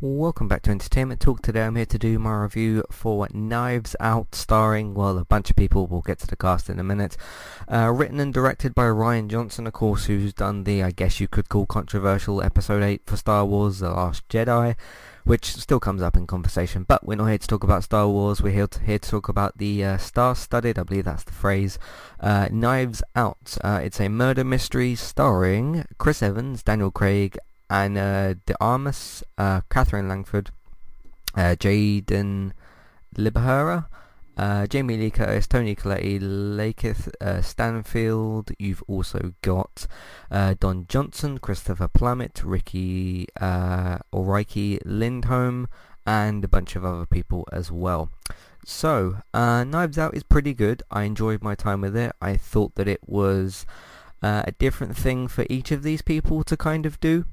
Welcome back to Entertainment Talk. Today I'm here to do my review for Knives Out, starring, well, a bunch of people. We'll get to the cast in a minute. Uh, written and directed by Rian Johnson, of course, who's done the, I guess you could call controversial Episode 8 for Star Wars, The Last Jedi, which still comes up in conversation. But we're not here to talk about Star Wars. We're here to, here to talk about the uh, star-studded, I believe that's the phrase, uh, Knives Out. Uh, it's a murder mystery starring Chris Evans, Daniel Craig, and uh, De Armas, uh, Katherine Langford, uh, Jaden Lieberher, uh, Jamie Lee Curtis, Toni Collette, Lakeith uh, Stanfield. You've also got uh, Don Johnson, Christopher Plummer, Riki uh, Lindhome, and a bunch of other people as well. So, uh, Knives Out is pretty good. I enjoyed my time with it. I thought that it was uh, a different thing for each of these people to kind of do.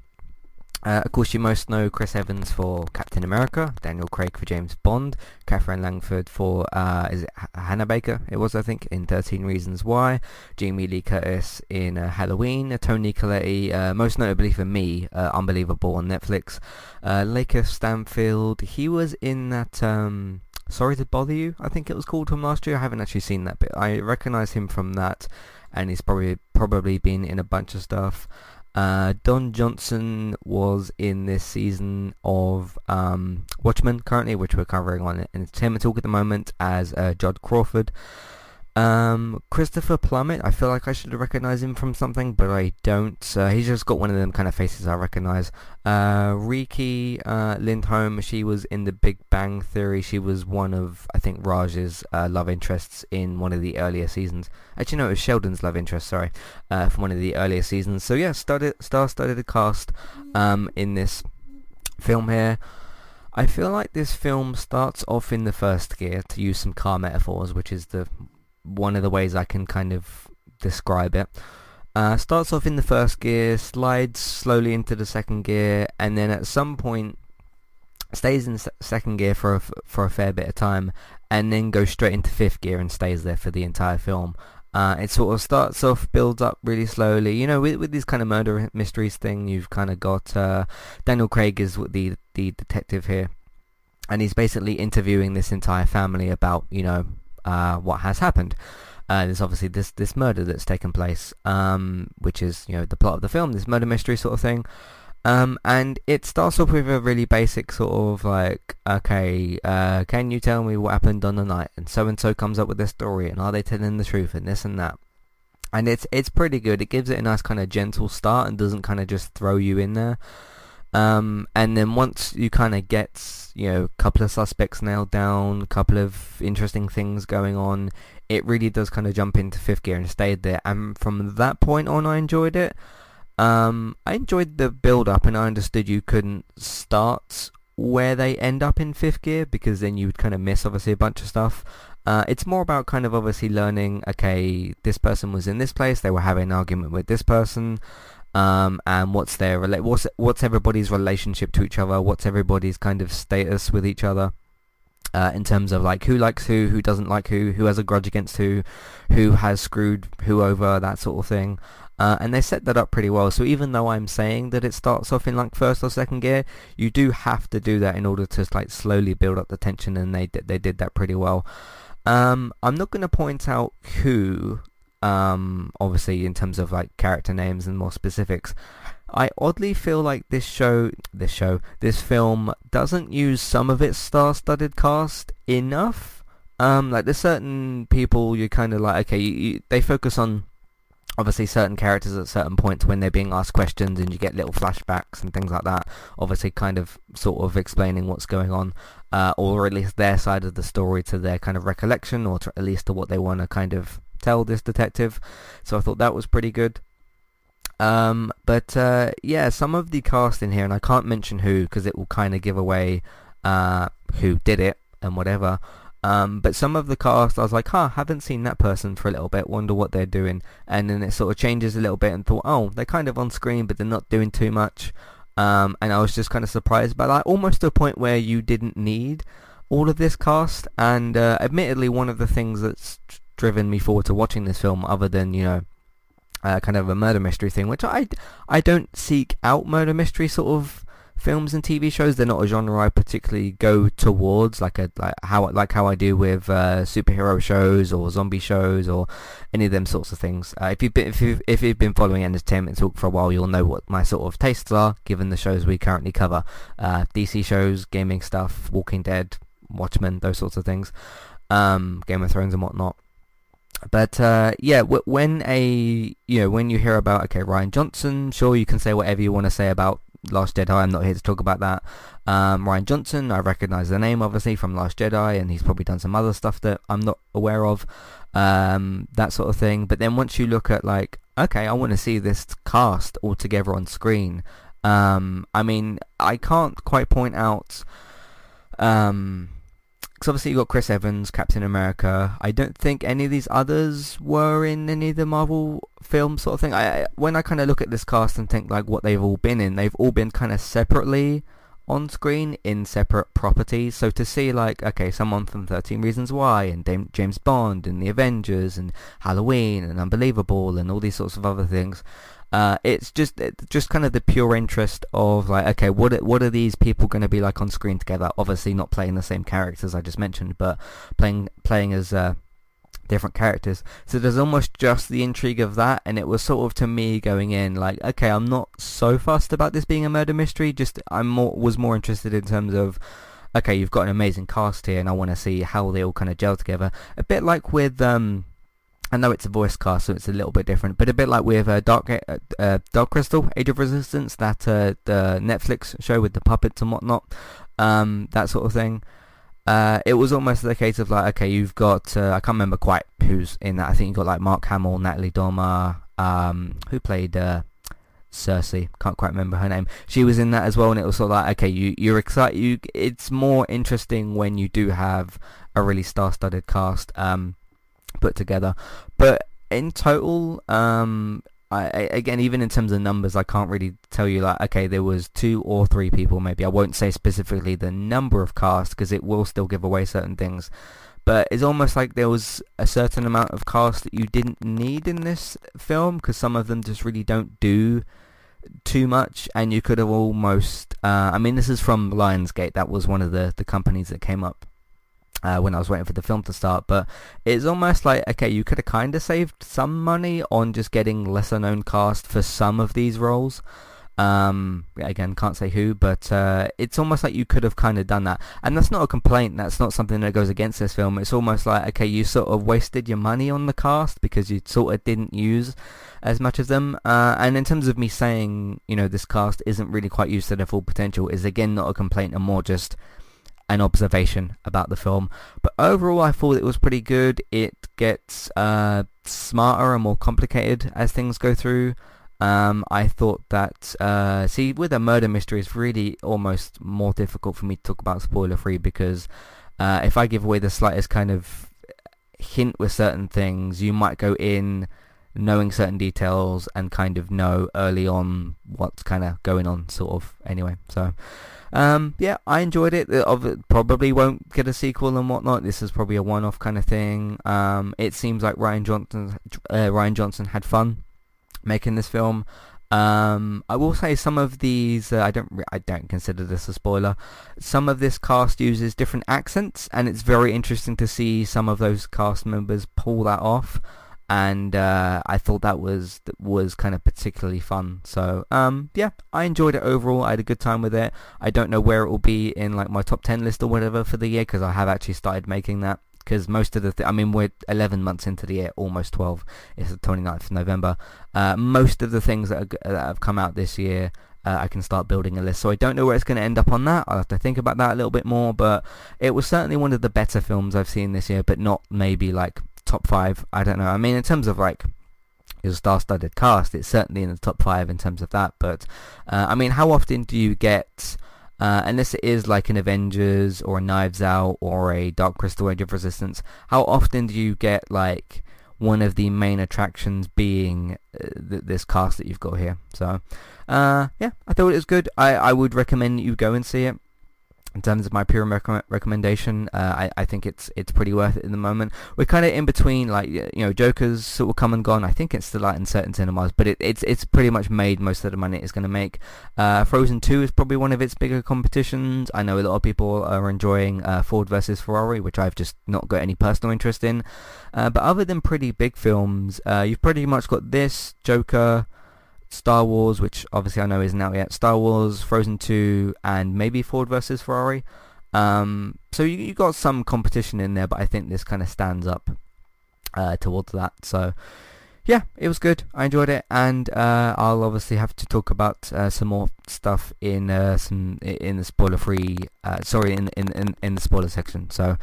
Uh, of course, you most know Chris Evans for Captain America, Daniel Craig for James Bond, Katherine Langford for, uh, is it Hannah Baker? It was, I think, in 13 Reasons Why, Jamie Lee Curtis in uh, Halloween, Tony Toni Collette, uh, most notably for me, uh, Unbelievable on Netflix, uh, Lakeith Stanfield, he was in that, um, Sorry to Bother You, I think it was called from last year. I haven't actually seen that, but I recognise him from that, and he's probably probably been in a bunch of stuff. Uh, Don Johnson was in this season of um, Watchmen currently, which we're covering on Entertainment Talk at the moment, as uh, Judd Crawford. Um, Christopher Plummer, I feel like I should recognize him from something, but I don't. Uh, he's just got one of them kind of faces I recognize. Uh, Riki uh, Lindhome, she was in The Big Bang Theory. She was one of, I think, Raj's uh, love interests in one of the earlier seasons. Actually, no, it was Sheldon's love interest, sorry, uh, from one of the earlier seasons. So yeah, started, star-studded cast um, in this film here. I feel like this film starts off in the first gear, to use some car metaphors, which is the one of the ways I can kind of describe it. Uh, starts off in the first gear, slides slowly into the second gear, and then at some point stays in second gear for a, for a fair bit of time, and then goes straight into fifth gear and stays there for the entire film. Uh, it sort of starts off, builds up really slowly. You know, with, with these kind of murder mysteries thing, you've kind of got uh, Daniel Craig is the the detective here, and he's basically interviewing this entire family about you know uh, what has happened. Uh, there's obviously this this murder that's taken place, um, which is you know the plot of the film, this murder mystery sort of thing. Um, and it starts off with a really basic sort of like, okay, uh, can you tell me what happened on the night? And so and so comes up with this story, and are they telling the truth, and this and that. And it's it's pretty good. It gives it a nice kind of gentle start and doesn't kind of just throw you in there. Um, and then once you kind of get, you know, a couple of suspects nailed down, a couple of interesting things going on, it really does kind of jump into fifth gear and stayed there. And from that point on, I enjoyed it. Um, I enjoyed the build-up and I understood you couldn't start where they end up in fifth gear because then you would kind of miss obviously a bunch of stuff. Uh, it's more about kind of obviously learning, okay, this person was in this place, they were having an argument with this person, um, and what's their what's what's everybody's relationship to each other, what's everybody's kind of status with each other. Uh, in terms of like who likes who, who doesn't like who, who has a grudge against who, who has screwed who over, that sort of thing. Uh, and they set that up pretty well. So even though I'm saying that it starts off in like first or second gear, you do have to do that in order to like slowly build up the tension, and they they did that pretty well. Um, I'm not going to point out who um, obviously in terms of like character names and more specifics. I oddly feel like this show, this show, this film doesn't use some of its star-studded cast enough. Um, like there's certain people you kind of like, okay, you, you, they focus on obviously certain characters at certain points when they're being asked questions and you get little flashbacks and things like that obviously kind of sort of explaining what's going on uh, or at least their side of the story to their kind of recollection or to, at least to what they want to kind of tell this detective. So I thought that was pretty good. Um, but uh, yeah, some of the cast in here, and I can't mention who because it will kind of give away uh, who did it and whatever. Um, but some of the cast, I was like, huh, haven't seen that person for a little bit, wonder what they're doing. And then it sort of changes a little bit and thought, oh, they're kind of on screen, but they're not doing too much. Um, and I was just kind of surprised by that, almost to a point where you didn't need all of this cast. And uh, admittedly, one of the things that's driven me forward to watching this film other than, you know, uh, kind of a murder mystery thing, which I, I don't seek out murder mystery sort of films and TV shows. They're not a genre I particularly go towards, like a like how like how I do with uh, superhero shows or zombie shows or any of them sorts of things. Uh, if you've been if you've, if you've been following Entertainment Talk for a while, you'll know what my sort of tastes are, given the shows we currently cover: uh, DC shows, gaming stuff, Walking Dead, Watchmen, those sorts of things, um, Game of Thrones and whatnot. But uh, yeah, when a you know when you hear about okay Rian Johnson, sure you can say whatever you want to say about Last Jedi. I'm not here to talk about that. Um, Rian Johnson, I recognise the name obviously from Last Jedi, and he's probably done some other stuff that I'm not aware of. Um, that sort of thing. But then once you look at like, okay, I want to see this cast all together on screen. Um, I mean, I can't quite point out. Um, because obviously you got Chris Evans, Captain America. I don't think any of these others were in any of the Marvel films, sort of thing. I when I kind of look at this cast and think like what they've all been in, they've all been kind of separately on screen in separate properties. So to see like okay, someone from Thirteen Reasons Why and James Bond and the Avengers and Halloween and Unbelievable and all these sorts of other things. Uh, it's just just kind of the pure interest of like, okay, what are, what are these people going to be like on screen together? Obviously, not playing the same characters I just mentioned, but playing playing as uh, different characters. So there's almost just the intrigue of that, and it was sort of to me going in like, okay, I'm not so fussed about this being a murder mystery. Just I'm more was more interested in terms of. Okay, you've got an amazing cast here, and I want to see how they all kind of gel together. A bit like with um, I know it's a voice cast, so it's a little bit different, but a bit like with uh, Dark uh, uh, Dark Crystal, Age of Resistance, that uh, the Netflix show with the puppets and whatnot, um, that sort of thing. Uh, it was almost the case of like, okay, you've got uh, I can't remember quite who's in that. I think you got like Mark Hamill, Natalie Dormer, um, who played Cersei. Can't quite remember her name. She was in that as well, and it was sort of like, okay, you you're excited. You it's more interesting when you do have a really star-studded cast. Um, put together. But in total, um, I, again, even in terms of numbers, I can't really tell you like, okay, there was two or three people maybe. I won't say specifically the number of cast because it will still give away certain things. But it's almost like there was a certain amount of cast that you didn't need in this film because some of them just really don't do too much and you could have almost uh, I mean this is from Lionsgate that was one of the, the companies that came up uh, when I was waiting for the film to start, but it's almost like, okay, you could have kind of saved some money on just getting lesser known cast for some of these roles. Um, again, can't say who, but uh, it's almost like you could have kind of done that. And that's not a complaint, that's not something that goes against this film. It's almost like, okay, you sort of wasted your money on the cast because you sort of didn't use as much of them. Uh, and in terms of me saying, you know, this cast isn't really quite used to their full potential, is again not a complaint and more just an observation about the film. But overall, I thought it was pretty good. It gets uh, smarter and more complicated as things go through. Um, I thought that, uh, see, with a murder mystery, it's really almost more difficult for me to talk about spoiler-free because uh, if I give away the slightest kind of hint with certain things, you might go in knowing certain details and kind of know early on what's kind of going on, sort of, anyway. So, um, yeah, I enjoyed it. Probably won't get a sequel and whatnot. This is probably a one-off kind of thing. Um, it seems like Rian Johnson, uh, Rian Johnson had fun making this film. Um, I will say some of these uh, I don't I don't consider this a spoiler. Some of this cast uses different accents, and it's very interesting to see some of those cast members pull that off and uh, I thought that was was kind of particularly fun. So um, yeah, I enjoyed it overall. I had a good time with it. I don't know where it will be in like my top ten list or whatever for the year because I have actually started making that. Because most of the, th- I mean, we're 11 months into the year, almost 12. It's the 29th of November. Uh, most of the things that, are, that have come out this year uh, I can start building a list. So I don't know where it's going to end up on that. I'll have to think about that a little bit more. But it was certainly one of the better films I've seen this year, but not maybe like top five. I don't know. I mean, in terms of like your star-studded cast, it's certainly in the top five in terms of that. But uh, I mean, how often do you get? Uh, unless it is like an Avengers or a Knives Out or a Dark Crystal Age of Resistance, how often do you get like one of the main attractions being uh, th- this cast that you've got here? So, uh, yeah, I thought it was good. I, I would recommend you go and see it. In terms of my pure rec- recommendation, uh, I, I think it's it's pretty worth it in the moment. We're kind of in between, like you know, Joker's sort of come and gone. I think it's still out in certain cinemas, but it, it's it's pretty much made most of the money it's going to make. Uh, Frozen Two is probably one of its bigger competitions. I know a lot of people are enjoying uh, Ford versus Ferrari, which I've just not got any personal interest in. Uh, but other than pretty big films, uh, you've pretty much got this Joker. Star Wars, which obviously I know isn't out yet, Star Wars, Frozen 2, and maybe Ford versus Ferrari. Um, so you, you got some competition in there, but I think this kind of stands up uh, towards that. So yeah, it was good. I enjoyed it, and uh, I'll obviously have to talk about uh, some more stuff in uh, some in the spoiler free. Uh, sorry, in, in in in the spoiler section. So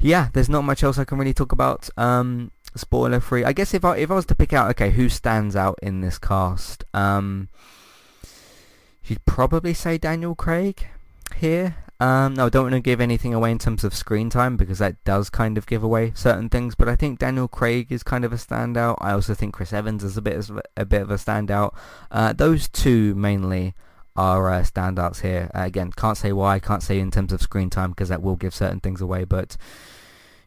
yeah, there's not much else I can really talk about. Um, spoiler free. I guess if I if I was to pick out, okay, who stands out in this cast, um, you'd probably say Daniel Craig here. Um, no, I don't want to give anything away in terms of screen time because that does kind of give away certain things. But I think Daniel Craig is kind of a standout. I also think Chris Evans is a bit of a bit of a standout. Uh, those two mainly are uh, standouts here. Uh, again, can't say why, can't say in terms of screen time because that will give certain things away. But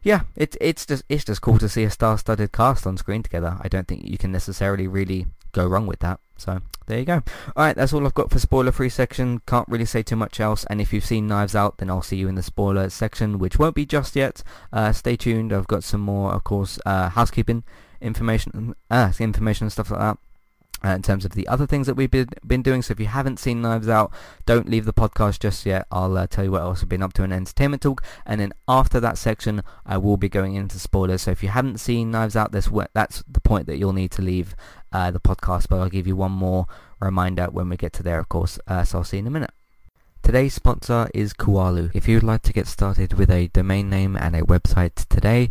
yeah, it's it's just it's just cool to see a star-studded cast on screen together. I don't think you can necessarily really go wrong with that. So there you go. Alright, that's all I've got for spoiler-free section. Can't really say too much else. And if you've seen Knives Out, then I'll see you in the spoiler section, which won't be just yet. Uh, stay tuned. I've got some more, of course, uh, housekeeping information, uh, information and stuff like that uh, in terms of the other things that we've been, been doing. So if you haven't seen Knives Out, don't leave the podcast just yet. I'll uh, tell you what else I've been up to in Entertainment Talk. And then after that section, I will be going into spoilers. So if you haven't seen Knives Out, this that's the point that you'll need to leave uh, the podcast. But I'll give you one more reminder when we get to there, of course. Uh, so I'll see you in a minute. Today's sponsor is Kualo. If you'd like to get started with a domain name and a website today,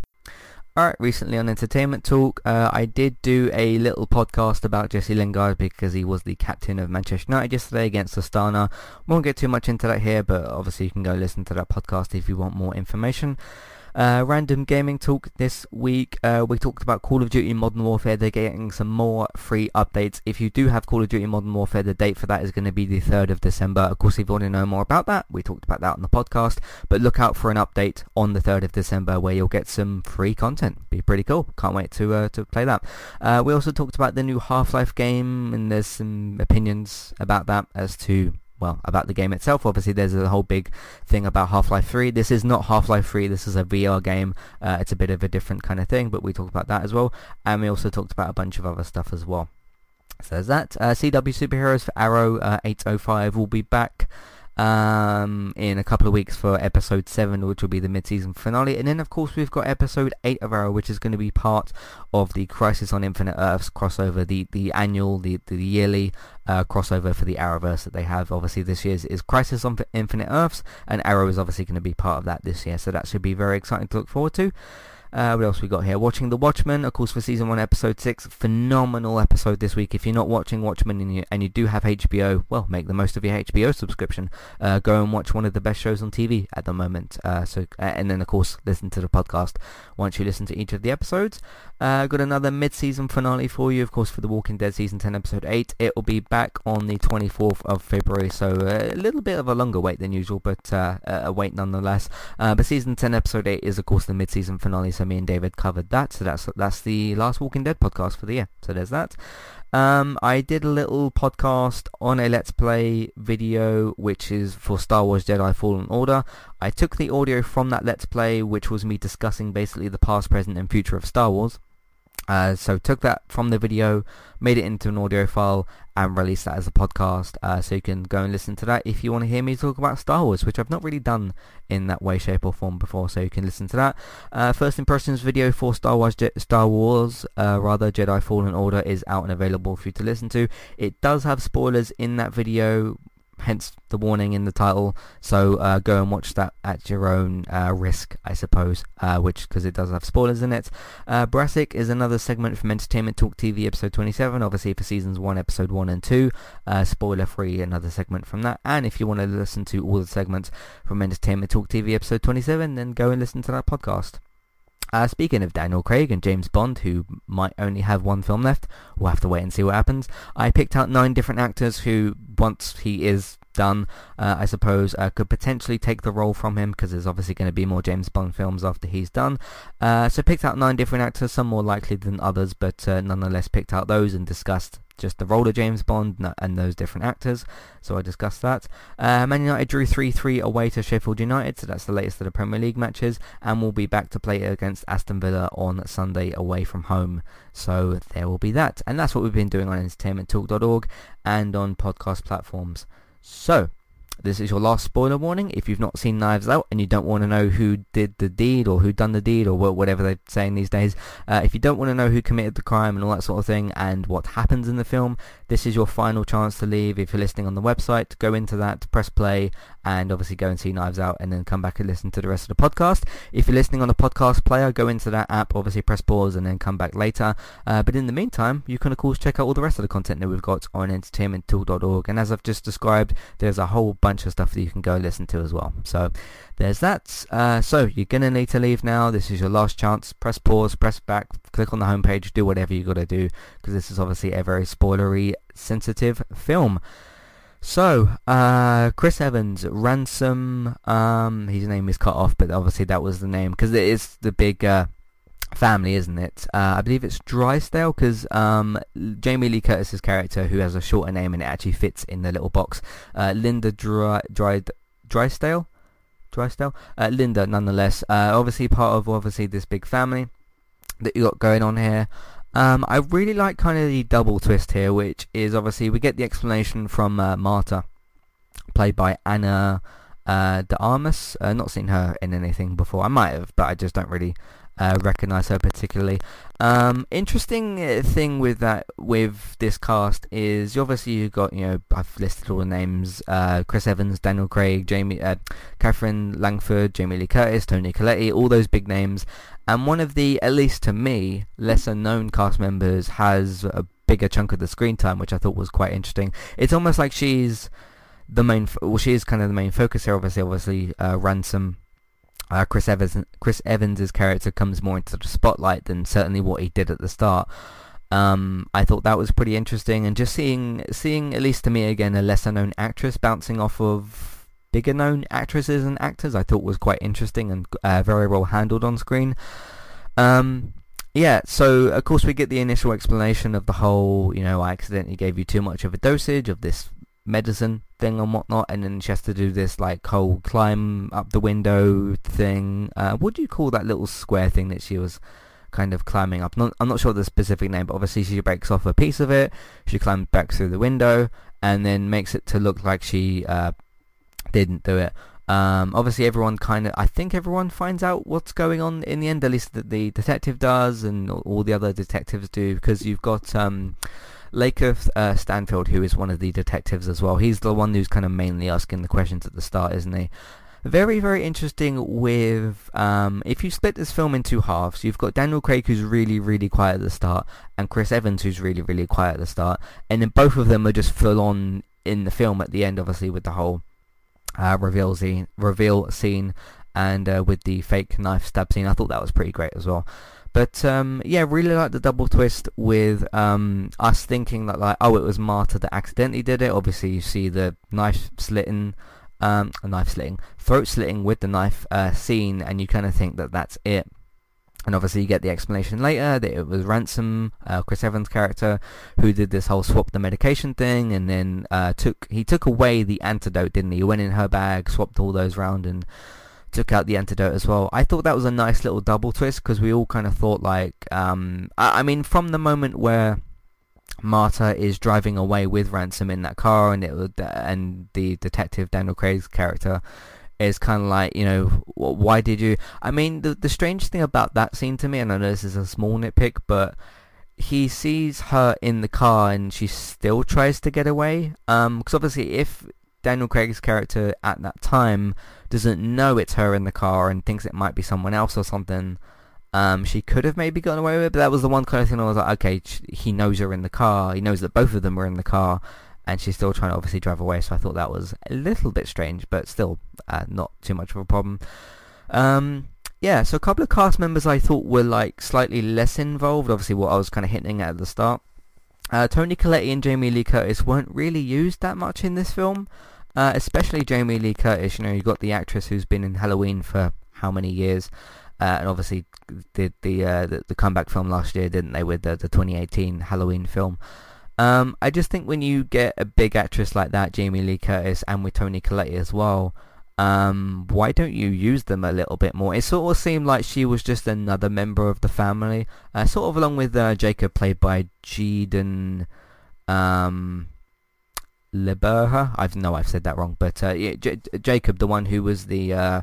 Alright, recently on Entertainment Talk, uh, I did do a little podcast about Jesse Lingard because he was the captain of Manchester United yesterday against Astana. Won't get too much into that here, but obviously you can go listen to that podcast if you want more information. Uh, random gaming talk this week. Uh, we talked about Call of Duty Modern Warfare. They're getting some more free updates. If you do have Call of Duty Modern Warfare, the date for that is going to be the 3rd of December. Of course, if you want to know more about that, we talked about that on the podcast. But look out for an update on the 3rd of December where you'll get some free content. Be pretty cool. Can't wait to uh, to play that. Uh, we also talked about the new Half-Life game, and there's some opinions about that as to well, about the game itself. Obviously, there's a whole big thing about Half-Life 3. This is not Half-Life 3. This is a VR game. Uh, it's a bit of a different kind of thing, but we talked about that as well. And we also talked about a bunch of other stuff as well. So there's that. Uh, CW Superheroes for Arrow uh, 805 will be back um, in a couple of weeks for episode 7, which will be the mid-season finale. And then, of course, we've got episode 8 of Arrow, which is going to be part of the Crisis on Infinite Earths crossover, the, the annual, the, the yearly uh, crossover for the Arrowverse that they have. Obviously, this year's is Crisis on Infinite Earths, and Arrow is obviously going to be part of that this year, so that should be very exciting to look forward to. Uh, what else we got here? Watching The Watchmen, of course, for season one, episode six. Phenomenal episode this week. If you're not watching Watchmen and you, and you do have HBO, well, make the most of your HBO subscription. Uh, go and watch one of the best shows on TV at the moment. Uh, so, and then of course listen to the podcast once you listen to each of the episodes. Uh, got another mid-season finale for you, of course, for The Walking Dead Season 10, Episode 8. It will be back on the 24th of February, so a little bit of a longer wait than usual, but uh, a wait nonetheless. Uh, but Season 10, Episode 8 is, of course, the mid-season finale, so me and David covered that. So that's that's the last Walking Dead podcast for the year. So there's that. Um, I did a little podcast on a Let's Play video, which is for Star Wars Jedi Fallen Order. I took the audio from that Let's Play, which was me discussing basically the past, present, and future of Star Wars. Uh, so took that from the video, made it into an audio file, and released that as a podcast. Uh, so you can go and listen to that if you want to hear me talk about Star Wars, which I've not really done in that way, shape, or form before. So you can listen to that. Uh, first impressions video for Star Wars, Je- Star Wars, uh, rather Jedi Fallen Order is out and available for you to listen to. It does have spoilers in that video hence the warning in the title. So uh, go and watch that at your own uh, risk, I suppose, uh, which because it does have spoilers in it. Uh, Brassic is another segment from Entertainment Talk TV episode 27, obviously for seasons 1, episode 1 and 2. Uh, spoiler free, another segment from that. And if you want to listen to all the segments from Entertainment Talk TV episode 27, then go and listen to that podcast. Uh, speaking of Daniel Craig and James Bond, who might only have one film left, we'll have to wait and see what happens. I picked out nine different actors who, once he is done, uh, I suppose, uh, could potentially take the role from him because there's obviously going to be more James Bond films after he's done. Uh, so picked out nine different actors, some more likely than others, but uh, nonetheless picked out those and discussed just the role of James Bond and those different actors. So I discussed that. Uh, Man United drew 3-3 away to Sheffield United, so that's the latest of the Premier League matches, and will be back to play against Aston Villa on Sunday away from home. So there will be that. And that's what we've been doing on entertainmenttalk.org and on podcast platforms. So, this is your last spoiler warning. If you've not seen Knives Out and you don't want to know who did the deed or who done the deed or whatever they're saying these days, uh, if you don't want to know who committed the crime and all that sort of thing and what happens in the film, this is your final chance to leave. If you're listening on the website, go into that, press play, and obviously go and see Knives Out and then come back and listen to the rest of the podcast. If you're listening on a podcast player, go into that app, obviously press pause and then come back later. Uh, but in the meantime, you can of course check out all the rest of the content that we've got on entertainmenttalk.org. And as I've just described, there's a whole bunch of stuff that you can go listen to as well. So there's that. Uh, so you're going to need to leave now. This is your last chance. Press pause, press back, click on the homepage, do whatever you got to do because this is obviously a very spoilery sensitive film. So, uh, Chris Evans, Ransom, um, his name is cut off, but obviously that was the name, because it is the big, uh, family, isn't it? Uh, I believe it's Drysdale, because, um, Jamie Lee Curtis's character, who has a shorter name and it actually fits in the little box, uh, Linda Dry, Dry, Drysdale? Drysdale? Uh, Linda, nonetheless, uh, obviously part of, obviously, this big family that you got going on here. Um, I really like kind of the double twist here, which is obviously we get the explanation from uh, Marta, played by Ana uh, de Armas. Uh, not seen her in anything before. I might have, but I just don't really uh, recognize her particularly. Um, interesting uh, thing with that with this cast is you obviously you've got you know I've listed all the names: uh, Chris Evans, Daniel Craig, Jamie, uh, Katherine Langford, Jamie Lee Curtis, Toni Collette, all those big names. And one of the, at least to me, lesser known cast members has a bigger chunk of the screen time, which I thought was quite interesting. It's almost like she's the main, well, she is kind of the main focus here. Obviously, obviously, uh, Ransom uh, Chris Evans Chris Evans's character comes more into the spotlight than certainly what he did at the start. Um, I thought that was pretty interesting, and just seeing seeing at least to me again a lesser known actress bouncing off of bigger known actresses and actors, I thought was quite interesting and uh, very well handled on screen. Um, yeah, so of course we get the initial explanation of the whole, you know, I accidentally gave you too much of a dosage of this medicine thing and whatnot, and then she has to do this like whole climb up the window thing. Uh, what do you call that little square thing that she was kind of climbing up? Not, I'm not sure the specific name, but obviously she breaks off a piece of it. She climbs back through the window and then makes it to look like she uh, didn't do it. Um, obviously, everyone kind of, I think everyone finds out what's going on in the end, at least the, the detective does and all the other detectives do, because you've got um, Lakeith uh, Stanfield, who is one of the detectives as well. He's the one who's kind of mainly asking the questions at the start, isn't he? Very, very interesting with, um, if you split this film into halves, you've got Daniel Craig who's really, really quiet at the start, and Chris Evans who's really, really quiet at the start, and then both of them are just full on in the film at the end, obviously, with the whole uh, reveal, scene, reveal scene and uh, with the fake knife stab scene. I thought that was pretty great as well. But um, yeah, really like the double twist with um, us thinking that like, oh, it was Marta that accidentally did it. Obviously, you see the knife slitting, um, knife slitting, throat slitting with the knife uh, scene, and you kind of think that that's it. And obviously you get the explanation later that it was Ransom, uh, Chris Evans' character, who did this whole swap the medication thing, and then uh, took he took away the antidote, didn't he? He went in her bag, swapped all those round, and took out the antidote as well. I thought that was a nice little double twist because we all kind of thought like, um, I, I mean, from the moment where Marta is driving away with Ransom in that car, and it and the detective Daniel Craig's character is kind of like, you know, why did you... I mean, the, the strange thing about that scene to me, and I know this is a small nitpick, but he sees her in the car and she still tries to get away. Um, because obviously if Daniel Craig's character at that time doesn't know it's her in the car and thinks it might be someone else or something, um, she could have maybe gotten away with it, but that was the one kind of thing I was like, okay, he knows her in the car, he knows that both of them were in the car, and she's still trying to obviously drive away. So I thought that was a little bit strange, but still uh, not too much of a problem. Um, yeah, so a couple of cast members I thought were like slightly less involved. Obviously, what I was kind of hinting at at the start. Uh, Toni Collette and Jamie Lee Curtis weren't really used that much in this film, uh, especially Jamie Lee Curtis. You know, you've got the actress who's been in Halloween for how many years, uh, and obviously did the, uh, the, the comeback film last year, didn't they, with the, the 2018 Halloween film. Um, I just think when you get a big actress like that, Jamie Lee Curtis, and with Toni Collette as well, um, why don't you use them a little bit more? It sort of seemed like she was just another member of the family, uh, sort of along with uh, Jacob, played by Jaden. um, Lieberher. I know I've said that wrong, but uh, yeah, J- Jacob, the one who was the uh,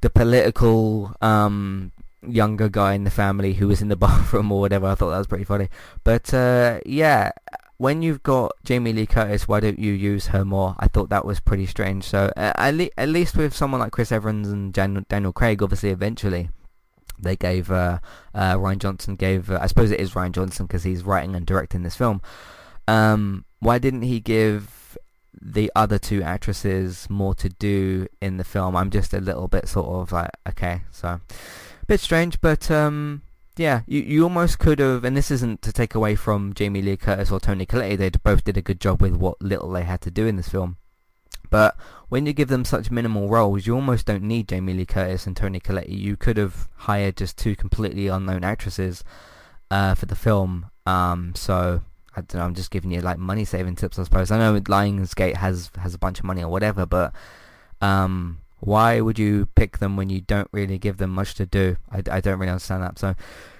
the political um, younger guy in the family who was in the bathroom or whatever. I thought that was pretty funny. But uh, yeah, when you've got Jamie Lee Curtis, why don't you use her more? I thought that was pretty strange. So uh, at, le- at least with someone like Chris Evans and Jan- Daniel Craig, obviously eventually they gave uh, uh, Rian Johnson gave uh, I suppose it is Rian Johnson because he's writing and directing this film. Um, why didn't he give the other two actresses more to do in the film? I'm just a little bit sort of like okay, so a bit strange, but um, yeah, you you almost could have, and this isn't to take away from Jamie Lee Curtis or Toni Collette. They both did a good job with what little they had to do in this film. But when you give them such minimal roles, you almost don't need Jamie Lee Curtis and Toni Collette. You could have hired just two completely unknown actresses uh, for the film. Um, so I don't know. I'm just giving you like money saving tips, I suppose. I know Lionsgate has has a bunch of money or whatever, but um, why would you pick them when you don't really give them much to do? I, I don't really understand that. So,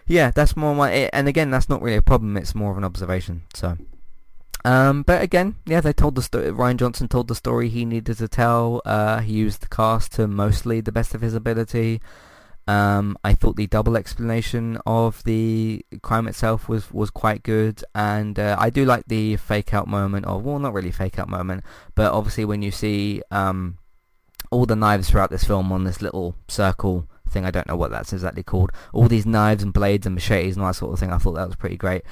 yeah, that's more my... And again, that's not really a problem. It's more of an observation. So, um, but again, yeah, they told the story. Rian Johnson told the story he needed to tell. Uh, he used the cast to mostly the best of his ability. Um, I thought the double explanation of the crime itself was, was quite good, and uh, I do like the fake out moment, or well, not really fake out moment, but obviously when you see um, all the knives throughout this film on this little circle thing. I don't know what that's exactly called. All these knives and blades and machetes and all that sort of thing. I thought that was pretty great.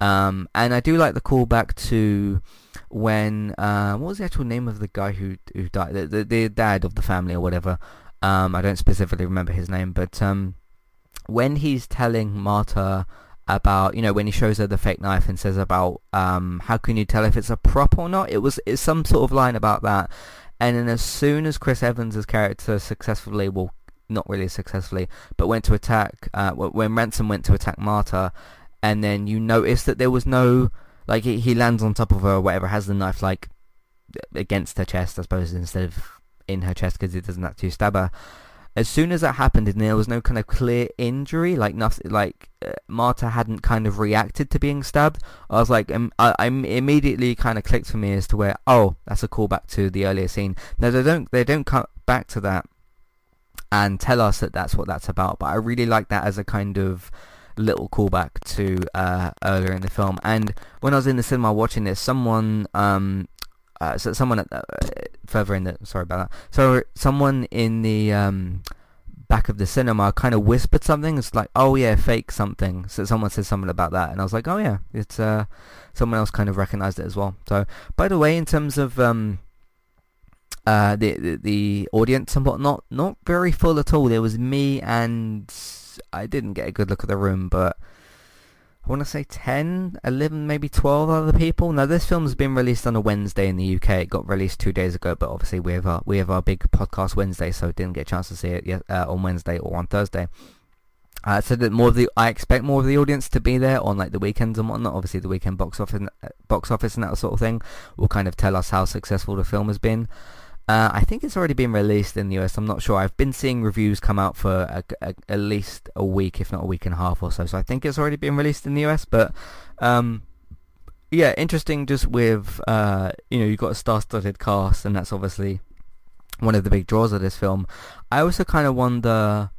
Um, and I do like the callback to when uh, what was the actual name of the guy who who died, the, the, the dad of the family or whatever. Um, I don't specifically remember his name, but um, when he's telling Marta about you know when he shows her the fake knife and says about um, how can you tell if it's a prop or not, it was it's some sort of line about that, and then as soon as Chris Evans' character successfully, well, not really successfully, but went to attack, uh, when Ransom went to attack Marta, and then you notice that there was no, like, he, he lands on top of her or whatever, has the knife, like, against her chest, I suppose, instead of in her chest because it doesn't actually stab her as soon as that happened and there was no kind of clear injury, like nothing, like uh, Marta hadn't kind of reacted to being stabbed, I was like, um, I, immediately kind of clicked for me as to where, oh, that's a callback to the earlier scene. Now they don't, they don't cut back to that and tell us that that's what that's about, but I really like that as a kind of little callback to uh, earlier in the film. And when I was in the cinema watching this, someone um, uh, so someone at the, uh, further in the sorry about that. So someone in the um, back of the cinema kind of whispered something. It's like, oh yeah, fake something. So someone said something about that, and I was like, oh yeah, it's uh, someone else kind of recognized it as well. So by the way, in terms of um, uh, the, the, the audience and whatnot, not very full at all. There was me and I didn't get a good look at the room, but I want to say 10, 11, maybe 12 other people. Now this film's been released on a Wednesday in the UK. It got released two days ago, but obviously we have our, we have our big podcast Wednesday, so didn't get a chance to see it yet, uh, on Wednesday or on Thursday. Uh, so that more of the I expect more of the audience to be there on like the weekends and whatnot. Obviously, the weekend box office, uh, box office and that sort of thing will kind of tell us how successful the film has been. Uh, I think it's already been released in the US. I'm not sure. I've been seeing reviews come out for a, a, at least a week, if not a week and a half or so. So I think it's already been released in the US. But um, yeah, interesting. Just with uh, you know, you've got a star-studded cast, and that's obviously one of the big draws of this film. I also kind of wonder.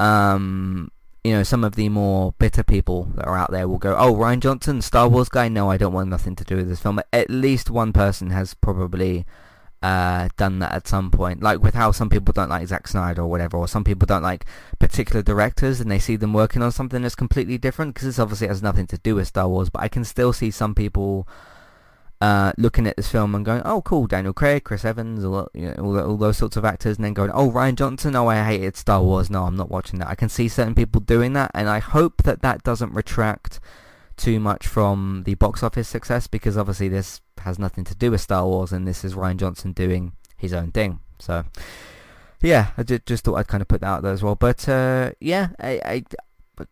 Um, you know, some of the more bitter people that are out there will go, "Oh, Rian Johnson, Star Wars guy. No, I don't want nothing to do with this film." At least one person has probably uh, done that at some point. Like with how some people don't like Zack Snyder or whatever, or some people don't like particular directors and they see them working on something that's completely different because this obviously has nothing to do with Star Wars. But I can still see some people uh, looking at this film and going, "Oh, cool, Daniel Craig, Chris Evans, all, you know, all, all, those sorts of actors," and then going, "Oh, Rian Johnson. Oh, I hated Star Wars. No, I'm not watching that." I can see certain people doing that, and I hope that that doesn't retract too much from the box office success because obviously this has nothing to do with Star Wars and this is Rian Johnson doing his own thing. So yeah, I just, thought I'd kind of put that out there as well. But uh, yeah, a,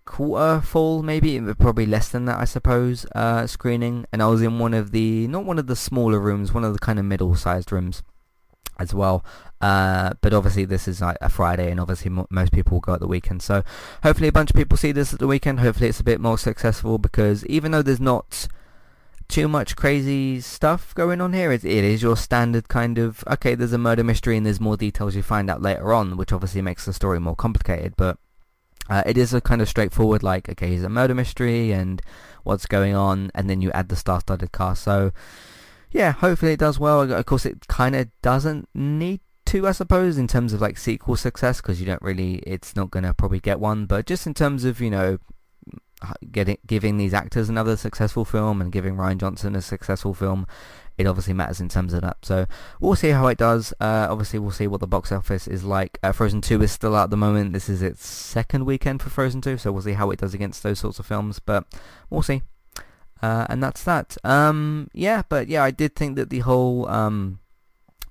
quarter full maybe, probably less than that I suppose, uh, screening. And I was in one of the, not one of the smaller rooms, one of the kind of middle-sized rooms as well. Uh, but obviously this is like a Friday and obviously mo- most people will go at the weekend. So hopefully a bunch of people see this at the weekend. Hopefully it's a bit more successful because even though there's not too much crazy stuff going on here, it, is your standard kind of, okay, there's a murder mystery and there's more details you find out later on, which obviously makes the story more complicated. But uh, it is a kind of straightforward, like, okay, here's a murder mystery and what's going on, and then you add the star-studded cast. So yeah, hopefully it does well. Of course, it kind of doesn't need to, I suppose, in terms of like sequel success, because you don't really, it's not to probably get one. But just in terms of, you know, getting giving these actors another successful film and giving Rian Johnson a successful film, it obviously matters in terms of that. So we'll see how it does. Uh, obviously, we'll see what the box office is like. Uh, Frozen 2 is still out at the moment. This is its second weekend for Frozen 2, so we'll see how it does against those sorts of films. But we'll see. Uh, and that's that. Um, yeah, but yeah, I did think that the whole um,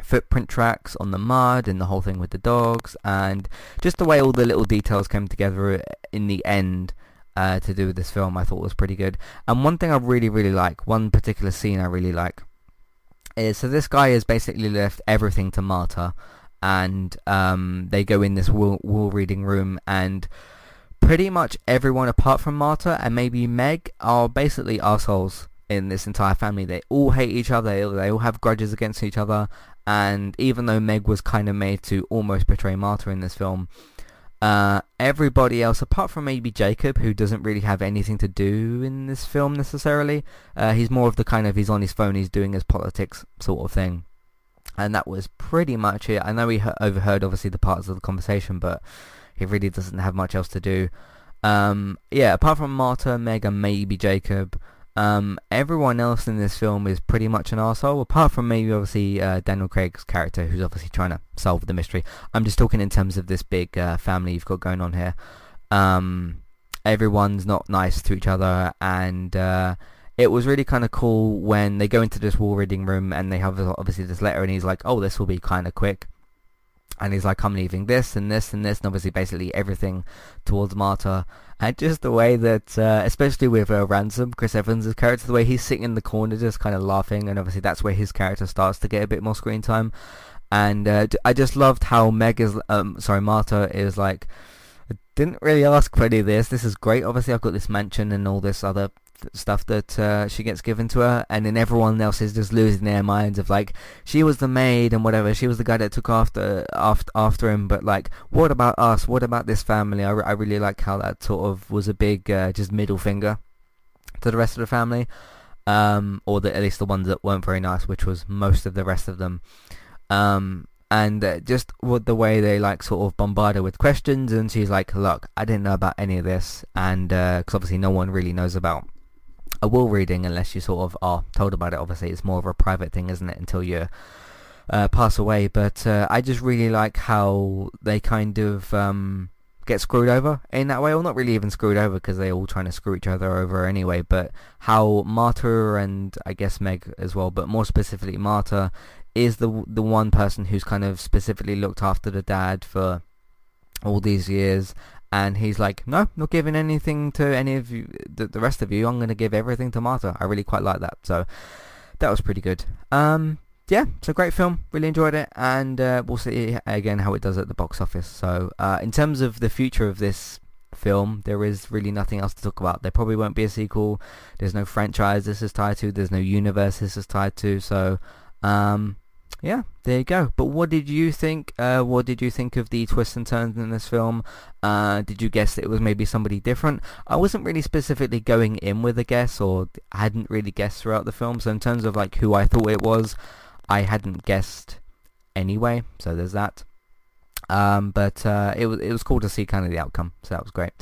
footprint tracks on the mud and the whole thing with the dogs and just the way all the little details came together in the end uh, to do with this film, I thought was pretty good. And one thing I really, really like, one particular scene I really like, is so this guy has basically left everything to Marta, and um, they go in this wall, reading room and pretty much everyone apart from Marta and maybe Meg are basically assholes in this entire family. They all hate each other. They all have grudges against each other. And even though Meg was kind of made to almost betray Marta in this film, uh, everybody else, apart from maybe Jacob, who doesn't really have anything to do in this film necessarily, uh, he's more of the kind of he's on his phone, he's doing his politics sort of thing. And that was pretty much it. I know we overheard obviously the parts of the conversation, but he really doesn't have much else to do. Um, yeah, apart from Marta, Meg, and maybe Jacob, um, everyone else in this film is pretty much an asshole, apart from maybe obviously uh, Daniel Craig's character, who's obviously trying to solve the mystery. I'm just talking in terms of this big uh, family you've got going on here. Um, everyone's not nice to each other, and uh, it was really kind of cool when they go into this wall reading room and they have obviously this letter, and he's like, "Oh, this will be kind of quick." and he's like, I'm leaving this and this and this, and obviously basically everything towards Marta. And just the way that, uh, especially with uh, Ransom, Chris Evans' character, the way he's sitting in the corner just kind of laughing, and obviously that's where his character starts to get a bit more screen time. And uh, I just loved how Meg is, um, sorry, Marta is like, I didn't really ask for any of this. This is great. Obviously, I've got this mansion and all this other stuff that uh, she gets given to her, and then everyone else is just losing their minds of like she was the maid and whatever, she was the guy that took after after after him, but like what about us? What about this family? I, I really like how that sort of was a big uh, just middle finger to the rest of the family, um, or the, at least the ones that weren't very nice, which was most of the rest of them. Um, and uh, just what the way they like sort of bombard her with questions and she's like look I didn't know about any of this and because uh, obviously no one really knows about a will reading unless you sort of are told about it. Obviously, it's more of a private thing, isn't it, until you uh, pass away. But uh, I just really like how they kind of um, get screwed over in that way, or not really even screwed over because they're all trying to screw each other over anyway. But how Marta and I guess Meg as well, but more specifically Marta is the the one person who's kind of specifically looked after the dad for all these years and he's like, no, not giving anything to any of you, the, the rest of you. I'm going to give everything to Marta. I really quite like that. So that was pretty good. Um, yeah, it's a great film. Really enjoyed it, and uh, we'll see again how it does at the box office. So uh, in terms of the future of this film, there is really nothing else to talk about. There probably won't be a sequel. There's no franchise this is tied to. There's no universe this is tied to. So um, yeah, there you go. But what did you think? Uh, what did you think of the twists and turns in this film? Uh, did you guess it was maybe somebody different? I wasn't really specifically going in with a guess, or hadn't really guessed throughout the film. So in terms of like who I thought it was, I hadn't guessed anyway. So there's that. Um, but uh, it was it was cool to see kind of the outcome. So that was great.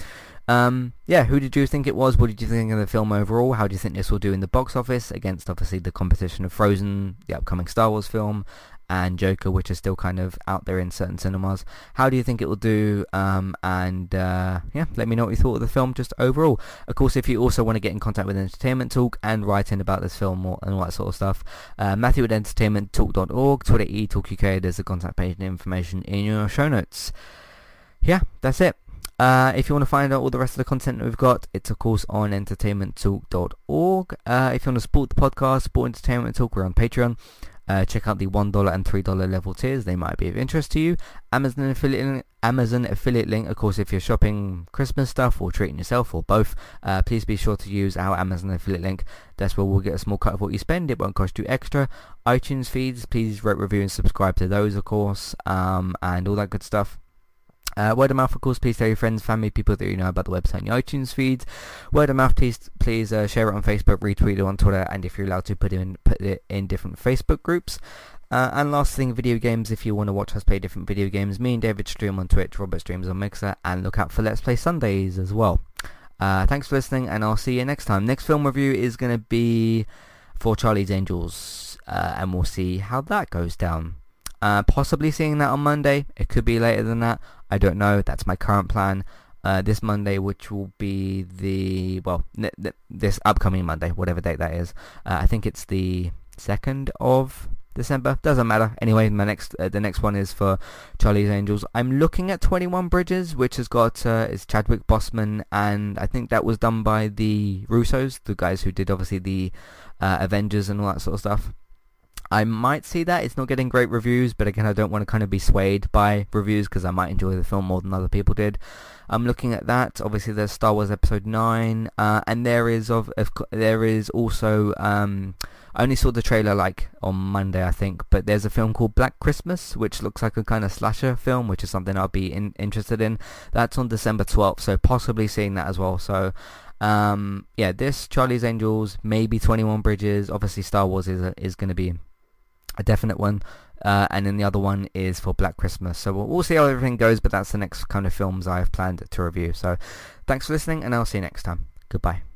Um, yeah, who did you think it was? What did you think of the film overall? How do you think this will do in the box office against obviously the competition of Frozen, the upcoming Star Wars film, and Joker, which is still kind of out there in certain cinemas. How do you think it will do? Um, and uh, yeah, let me know what you thought of the film just overall. Of course, if you also want to get in contact with Entertainment Talk and write in about this film or, and all that sort of stuff, uh, Matthew at entertainmenttalk.org, Twitter eTalkUK, there's the contact page and information in your show notes. Yeah, that's it. Uh, if you want to find out all the rest of the content that we've got, it's of course on entertainmenttalk.org. Uh, if you want to support the podcast, support Entertainment Talk, we're on Patreon. Uh, check out the $1 and $3 level tiers. They might be of interest to you. Amazon affiliate, Amazon affiliate link, of course, if you're shopping Christmas stuff or treating yourself or both, uh, please be sure to use our Amazon affiliate link. That's where we'll get a small cut of what you spend. It won't cost you extra. iTunes feeds, please rate, review and subscribe to those, of course, um, and all that good stuff. Uh, word of mouth, of course, please tell your friends, family, people that you know about the website and your iTunes feeds. Word of mouth, please, please uh, share it on Facebook, retweet it on Twitter, and if you're allowed to, put it in, put it in different Facebook groups. Uh, and last thing, video games. If you want to watch us play different video games, me and David stream on Twitch, Robert streams on Mixer, and look out for Let's Play Sundays as well. Uh, thanks for listening, and I'll see you next time. Next film review is going to be for Charlie's Angels, uh, and we'll see how that goes down. Uh, possibly seeing that on Monday. It could be later than that. I don't know. That's my current plan. Uh, this Monday, which will be the well, n- n- this upcoming Monday, whatever date that is. Uh, I think it's the second of December. Doesn't matter. Anyway, my next uh, the next one is for Charlie's Angels. I'm looking at 21 Bridges, which has got uh, is Chadwick Boseman, and I think that was done by the Russos, the guys who did obviously the uh, Avengers and all that sort of stuff. I might see that. It's not getting great reviews, but again, I don't want to kind of be swayed by reviews because I might enjoy the film more than other people did. I'm looking at that. Obviously, there's Star Wars Episode Nine, uh, and there is of, of there is also. Um, I only saw the trailer like on Monday, I think, but there's a film called Black Christmas, which looks like a kind of slasher film, which is something I'll be in, interested in. That's on December 12th, so possibly seeing that as well. So um, yeah, this Charlie's Angels, maybe 21 Bridges. Obviously, Star Wars is a, is going to be a definite one. Uh, and then the other one is for Black Christmas. So we'll, we'll see how everything goes, but that's the next kind of films I have planned to review. So thanks for listening, and I'll see you next time. Goodbye.